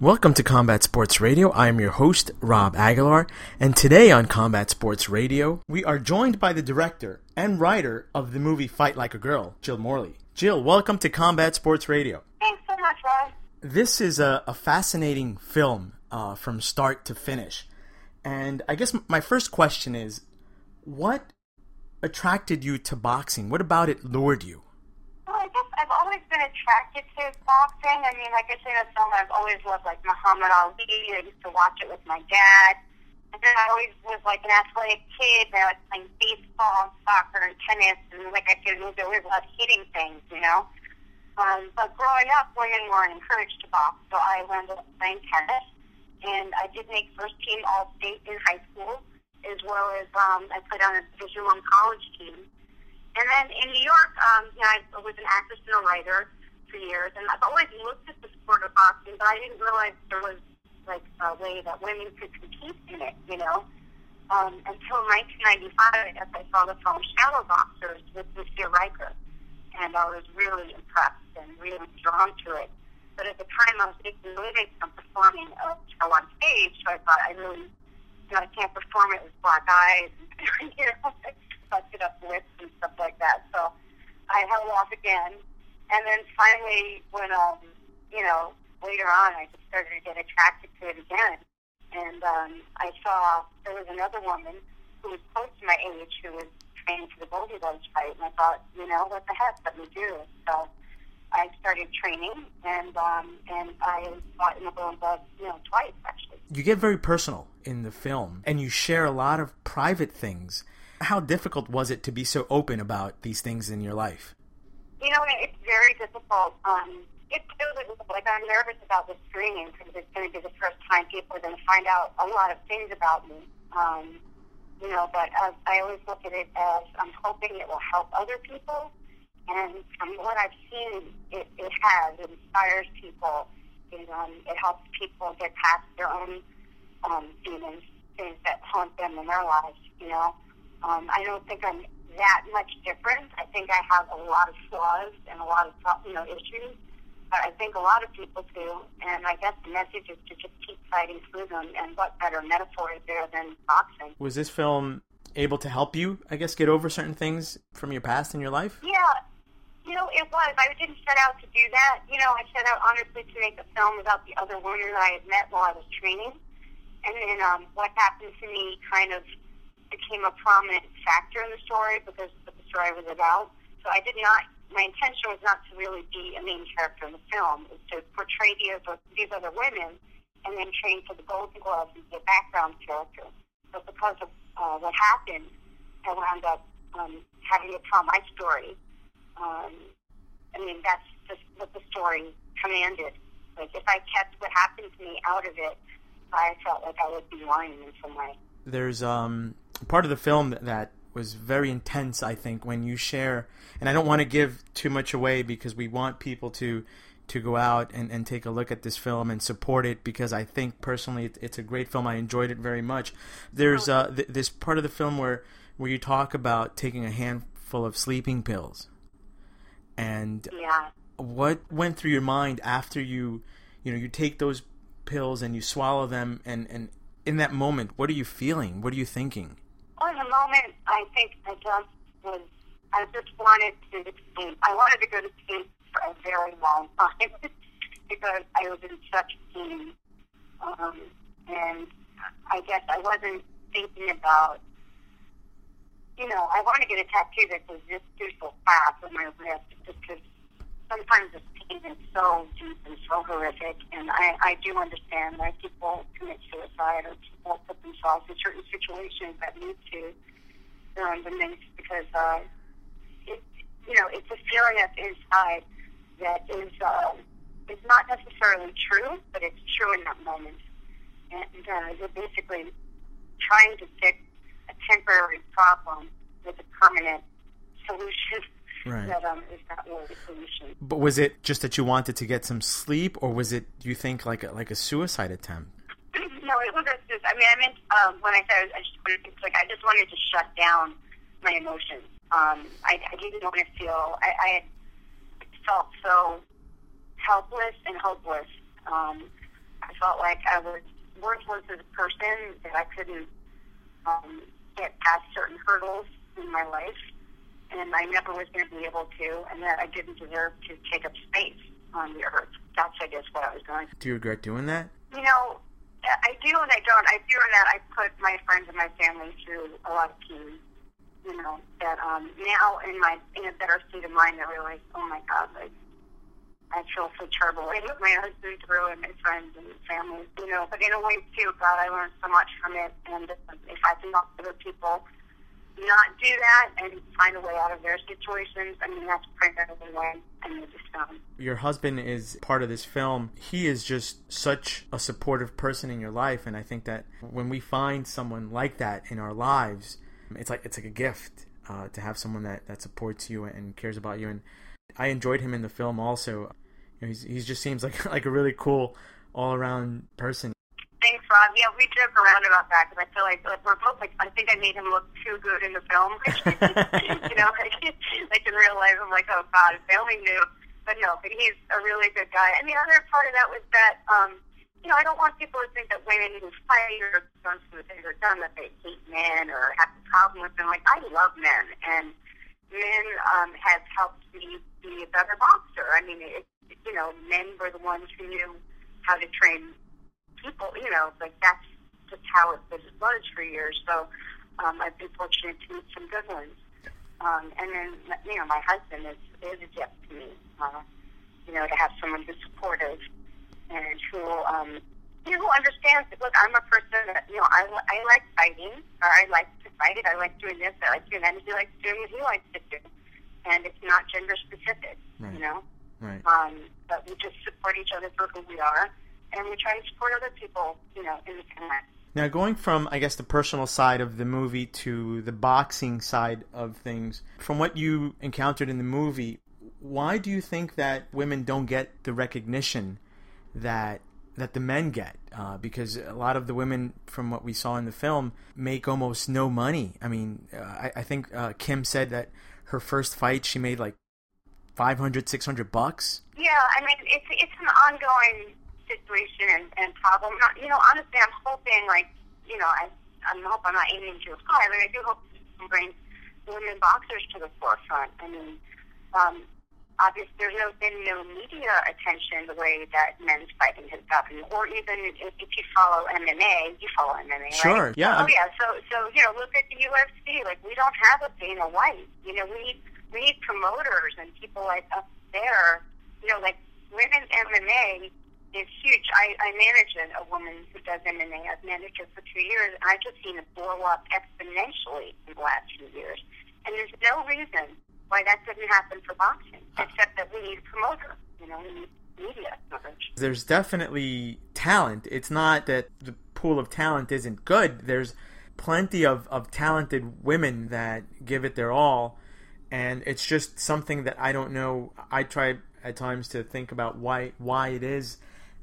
Welcome to Combat Sports Radio. I am your host, Rob Aguilar, and today on Combat Sports Radio, we are joined by the director and writer of the movie Fight Like a Girl, Jill Morley. Jill, welcome to Combat Sports Radio. Thanks so much, Rob. This is a, a fascinating film uh, from start to finish. And I guess my first question is what attracted you to boxing? What about it lured you? I've always been attracted to boxing. I mean, like I in the film, I've always loved like Muhammad Ali. I used to watch it with my dad. And then I always was like an athletic kid. And I was playing baseball and soccer and tennis. And like I said, I always loved hitting things, you know. Um, but growing up, women weren't encouraged to box, so I wound up playing tennis. And I did make first team All State in high school, as well as um, I played on a Division One college team. And then in New York, um, you know, I was an actress and a writer for years, and I've always looked at the sport of boxing, but I didn't realize there was like a way that women could compete in it, you know. Um, until 1995, I guess I saw the film Shadow Boxers with Lucia Rijker, and I was really impressed and really drawn to it. But at the time, I was making living from performing a show on stage, so I thought I really, you know, I can't perform it with black eyes, you know busted up lips and stuff like that. So I held off again. And then finally, when, um, you know, later on, I just started to get attracted to it again. And um, I saw there was another woman who was close to my age who was training for the Golden Gloves fight. And I thought, you know, what the heck, let me do it. So I started training, and um, and I fought in the Glove, you know, twice actually. You get very personal in the film, and you share a lot of private things how difficult was it to be so open about these things in your life? You know, it's very difficult. Um, it's like I'm nervous about the screening because it's going to be the first time people are going to find out a lot of things about me. Um, you know, but uh, I always look at it as I'm hoping it will help other people. And from what I've seen, it, it has. It inspires people. It, um, it helps people get past their own um, demons, things that haunt them in their lives, you know. Um, I don't think I'm that much different. I think I have a lot of flaws and a lot of you know issues, but I think a lot of people do. And I guess the message is to just keep fighting through them. And what better metaphor is there than boxing? Was this film able to help you, I guess, get over certain things from your past in your life? Yeah. You know, it was. I didn't set out to do that. You know, I set out honestly to make a film about the other women I had met while I was training. And then um, what happened to me kind of became a prominent factor in the story because of what the story was about. So I did not. My intention was not to really be a main character in the film. Was to portray these these other women and then train for the Golden Glove and be a background character. But because of uh, what happened, I wound up um, having to tell my story. Um, I mean, that's just what the story commanded. Like, if I kept what happened to me out of it, I felt like I would be lying in some way. There's um, part of the film that was very intense. I think when you share, and I don't want to give too much away because we want people to to go out and, and take a look at this film and support it because I think personally it, it's a great film. I enjoyed it very much. There's uh, th- this part of the film where where you talk about taking a handful of sleeping pills, and yeah. what went through your mind after you you know you take those pills and you swallow them and and in that moment what are you feeling? What are you thinking? Moment, I think I just was, I just wanted to sleep. I wanted to go to sleep for a very long time because I was in such pain. Um, and I guess I wasn't thinking about, you know, I want to get a tattoo that was just do so fast on my wrist because sometimes the is so deep and so horrific. And I, I do understand that people commit suicide or people put themselves in certain situations that lead to their own demise because, uh, it, you know, it's a feeling that's inside that is, uh, is not necessarily true, but it's true in that moment. And uh, you're basically trying to fix a temporary problem with a permanent solution Right. that um, is not really the solution. But was it just that you wanted to get some sleep, or was it, do you think, like a, like a suicide attempt? no, it wasn't just. I mean, I meant um, when I said I just wanted to, like I just wanted to shut down my emotions. Um, I, I didn't want to feel. I, I had felt so helpless and hopeless. Um, I felt like I was worthless as a person that I couldn't um, get past certain hurdles in my life, and I never was going to be able to, and that I didn't deserve to take up space on the earth. That's, I guess, what I was going Do you regret doing that? you know, I do and I don't. I do in that I put my friends and my family through a lot of pain. You know, that um, now in my in a better state of mind, I realize, oh my God, like I feel so terrible. I put my husband through and my friends and family. You know, but in a way too, God, I learned so much from it. And if I can help other people not do that and find a way out of their situations, I mean, that's primarily why I made this film. Your husband is part of this film. He is just such a supportive person in your life, and I think that when we find someone like that in our lives, it's like it's like a gift uh, to have someone that, that supports you and cares about you. And I enjoyed him in the film also. You know, he's he just seems like like a really cool all around person. Thanks, Yeah, we joke around about that because I feel like, like we're both like I think I made him look too good in the film. you know, like, like in real life, I'm like, oh God, if they only knew. But no, but he's a really good guy. And the other part of that was that, um, you know, I don't want people to think that women who fight or don't do things are done that they hate men or have a problem with them. Like I love men, and men um, have helped me be a better boxer. I mean, it, you know, men were the ones who knew how to train people, you know, like that's just how it was for years. So um, I've been fortunate to meet some good ones. Um, and then, you know, my husband is, is a gift to me, uh, you know, to have someone who's supportive and who, um, you know, who understands that, look, I'm a person that, you know, I, I like fighting, or I like to fight it, I like doing this, I like doing that, and he likes doing what he likes to do. And it's not gender specific, Right. you know? Right. Um, but we just support each other for who we are, and we try to support other people, you know, in the way. Now, going from, I guess, the personal side of the movie to the boxing side of things, from what you encountered in the movie, why do you think that women don't get the recognition that that the men get? Uh, because a lot of the women, from what we saw in the film, make almost no money. I mean, uh, I, I think uh, Kim said that her first fight she made like 500, 600 bucks. Yeah, I mean, it's it's an ongoing situation and, and problem. Not, you know, honestly, I'm hoping, like, you know, I I hope I'm not aiming too high, but I do hope to bring women boxers to the forefront. I mean, um, obviously, there's no been no media attention the way that men's fighting has gotten, or even if, if you follow MMA, you follow MMA, Sure, right? yeah. Oh yeah. So so you know, look at the UFC. Like we don't have a Dana White. You know, we need we need promoters and people like up there. You know, like women's MMA is huge. I, I manage a, a woman who does MMA. I've managed her for two years, and I've just seen it blow up exponentially in the last few years. And there's no reason why that doesn't happen for boxing, ah. except that we need a promoter. You know, we need media coverage. there's definitely talent. It's not that the pool of talent isn't good. There's plenty of, of talented women that give it their all. And it's just something that I don't know. I try at times to think about why why it is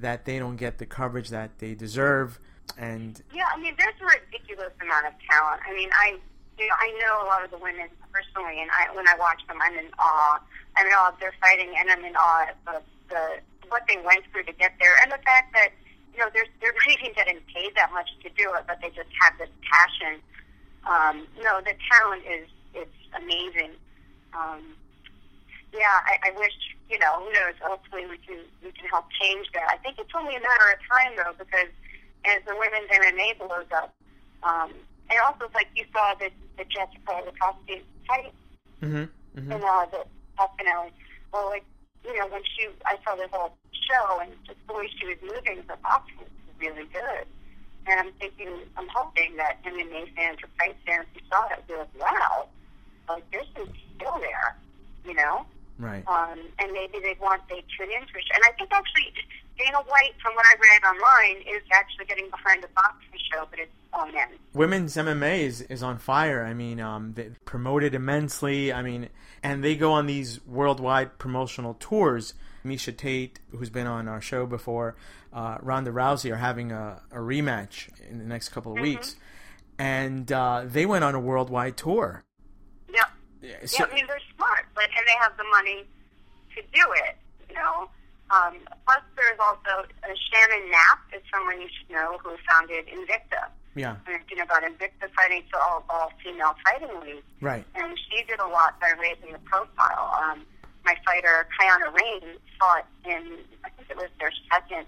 that they don't get the coverage that they deserve. And Yeah, I mean, there's a ridiculous amount of talent. I mean, I you know, I know a lot of the women personally, and I when I watch them, I'm in awe. I'm in awe of their fighting, and I'm in awe of the the what they went through to get there, and the fact that you know they're they're even getting paid that much to do it, but they just have this passion. Um, no, the talent is it's amazing. Um, yeah, I, I wish you know who knows. Hopefully, we can we can help change that. I think it's only a matter of time though, because as the women's MMA blows up, um, and also like you saw the the Jessica Rakoczy fight hmm hmm in uh, the finale. Well, like you know, when she I saw the whole show and just the way she was moving, her boxing was really good. And I'm thinking, I'm hoping that MMA fans or fight fans who saw it will be like, wow, like there's some skill there. Right. Um, and maybe they want they tune in for. And I think actually Dana White, from what I read online, is actually getting behind the boxing show, but it's on men. Women's MMA is, is on fire. I mean, um, they promote it immensely. I mean, and they go on these worldwide promotional tours. Miesha Tate, who's been on our show before, uh, Ronda Rousey are having a, a rematch in the next couple of Mm-hmm. weeks, and uh, they went on a worldwide tour. Yep. Yeah, Yeah, I mean they're smart, but and they have the money to do it. You know. Um, plus, there's also uh, Shannon Knapp is someone you should know who founded Invicta. yeah, And you know about Invicta fighting, so all, all female fighting league. right. and she did a lot by raising the profile. Um, my fighter, Kiana Rain, fought in, I think it was their second,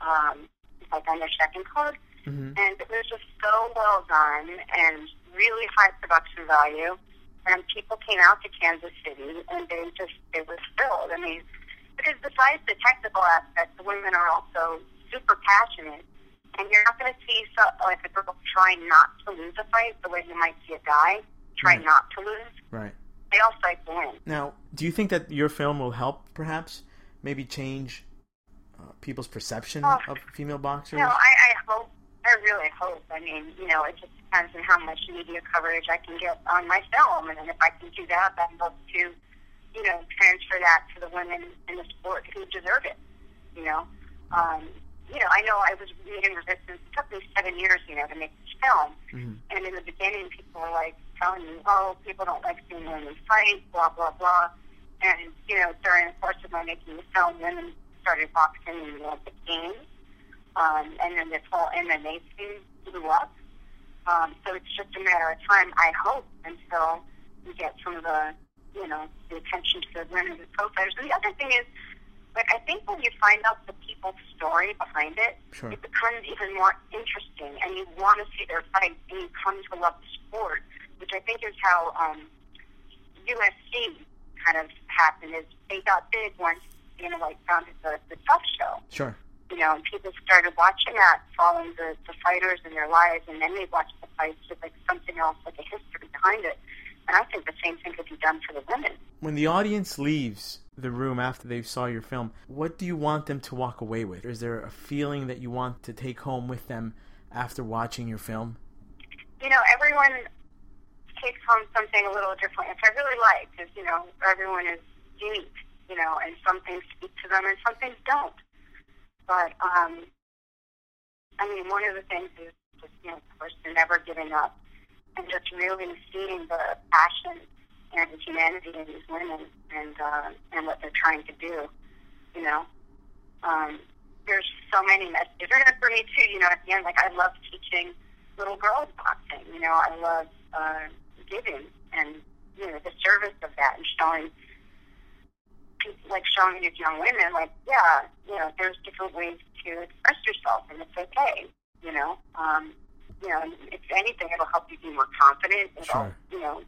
um, like on their second card, hmm and it was just so well done and really high production value. And people came out to Kansas City, and they just, they were thrilled. I mean, because besides the technical aspect, the women are also super passionate. And you're not going to see so, like a girl try not to lose a fight the way you might see a guy try Right. not to lose. Right. They all fight to win. Now, do you think that your film will help, perhaps, maybe change uh, people's perception Oh. of female boxers? No, I, I hope. I really hope. I mean, you know, it just depends on how much media coverage I can get on my film, and then if I can do that, I'd love to, you know, transfer that to the women in the sport who deserve it. You know, um, you know, I know I was reading resistance. It took me seven years, you know, to make this film, Mhm. and in the beginning, people were like telling me, "Oh, people don't like seeing women fight," blah blah blah. And you know, during the course of my making the film, women started boxing in the Olympic Games um, and then this whole MMA scene blew up. Um, so it's just a matter of time, I hope, until we get some of the, you know, the attention to the women and profilers. And the other thing is, like, I think when you find out the people's story behind it, Sure. it becomes even more interesting, and you want to see their fight, and you come to love the sport, which I think is how um, UFC kind of happened. Is they got big once, you know, like founded the, the Tough Show Sure. You know, and people started watching that, following the, the fighters and their lives, and then they watched the fights with like something else, like a history behind it. And I think the same thing could be done for the women. When the audience leaves the room after they saw your film, what do you want them to walk away with? Is there a feeling that you want to take home with them after watching your film? You know, everyone takes home something a little different, which I really like, because, you know, everyone is unique, you know, and some things speak to them and some things don't. But, um, I mean, one of the things is just, you know, of course, never giving up and just really seeing the passion and the humanity in these women and uh, and what they're trying to do. You know, um, there's so many messages. And for me too, you know, at the end, like I love teaching little girls boxing. You know, I love uh, giving and you know the service of that and showing people, like showing these young women, like yeah, you know, there's different ways to express yourself, and it's okay. You know, um, you know, if anything, it'll help you be more confident. It'll, Sure. you know,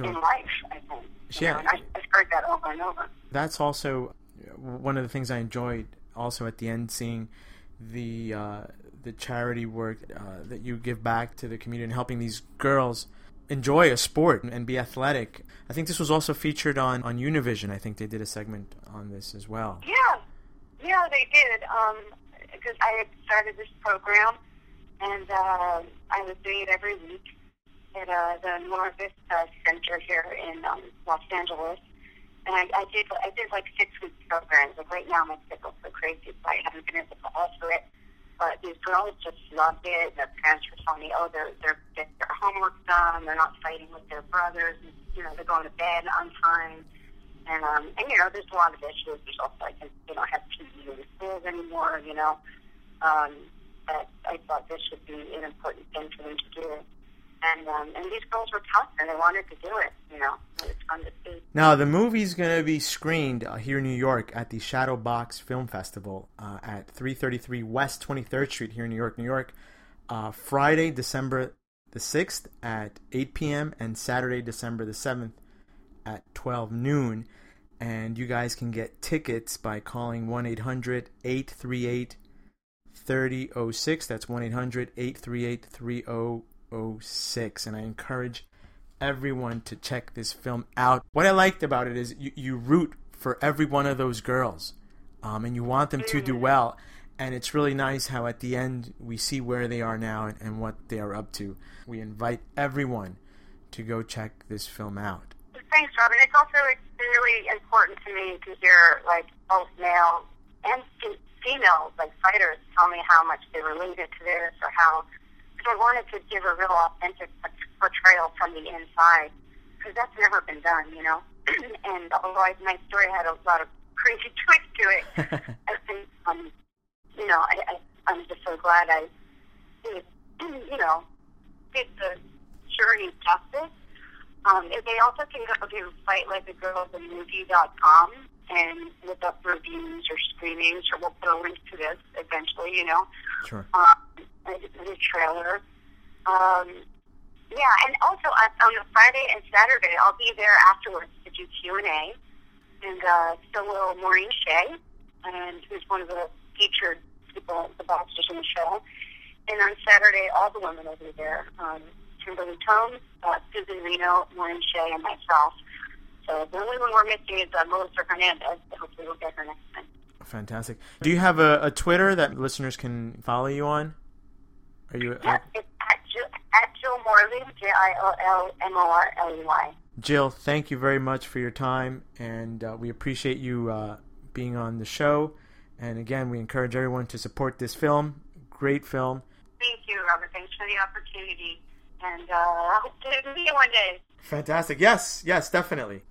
in life. I think. You Yeah. know, and I, I've heard that over and over. That's also one of the things I enjoyed. Also, at the end, seeing the uh, the charity work uh, that you give back to the community and helping these girls enjoy a sport and be athletic. I think this was also featured on, on Univision. I think they did a segment on this as well. Yeah, yeah, they did. Um, because I had started this program, and uh, I was doing it every week at uh, the Nora Vista Center here in um, Los Angeles. And I, I did I did like six week programs. Like right now, my schedule's so crazy, so I haven't been able to alter it. But these girls just loved it. Their parents were telling me, "Oh, they're they're done. They're not fighting with their brothers. And, you know, they're going to bed on time." And um, and you know, there's a lot of issues. There's also like they don't have PE in the schools anymore. You know, um, but I thought this should be an important thing for them to do. And um, and these girls were tough, and they wanted to do it. You know, it fun to see. Now, the movie's going to be screened uh, here in New York at the Shadow Box Film Festival uh, at 333 West 23rd Street here in New York, New York. Uh, Friday, December the 6th at 8 p.m. and Saturday, December the 7th at 12 noon. And you guys can get tickets by calling 1 800 838 3006. That's 1 800 838 3006. And I encourage everyone to check this film out. What I liked about it is you, you root for every one of those girls, um, and you want them to do well. And it's really nice how at the end we see where they are now and, and what they are up to. We invite everyone to go check this film out. Thanks, Robin. It's also it's really important to me to hear like both male and female like fighters tell me how much they related to this or how. Because I wanted to give a real authentic portrayal from the inside because that's never been done, you know. and although my story had a lot of crazy twists to it, I think, um, you know, I, I, I'm just so glad I, did, you know, did the jury justice. Um, they also can go to fightlikeagirlsmovie.com and look up reviews or screenings, or we'll put a link to this eventually, you know. Sure. Um, the trailer. Um, yeah, and also on, a Friday and Saturday, I'll be there afterwards to do Q and A, and uh, still little Maureen Shea, and who's one of the featured people, the boxers in the show. And on Saturday, all the women will be there. Um, Kimberly Tome, uh, Susan Reno, Maureen Shea, and myself. So the only one we're missing is uh, Melissa Hernandez. but Hopefully, we'll get her next time. Fantastic. Do you have a, a Twitter that listeners can follow you on? Are you? Yeah, it's at Jill, at Jill Morley, J I O L M O R L E Y. Jill, thank you very much for your time, and uh, we appreciate you uh, being on the show. And again, we encourage everyone to support this film. Great film. Thank you, Robert. Thanks for the opportunity, and uh, I hope to meet you one day. Fantastic. Yes, yes, definitely.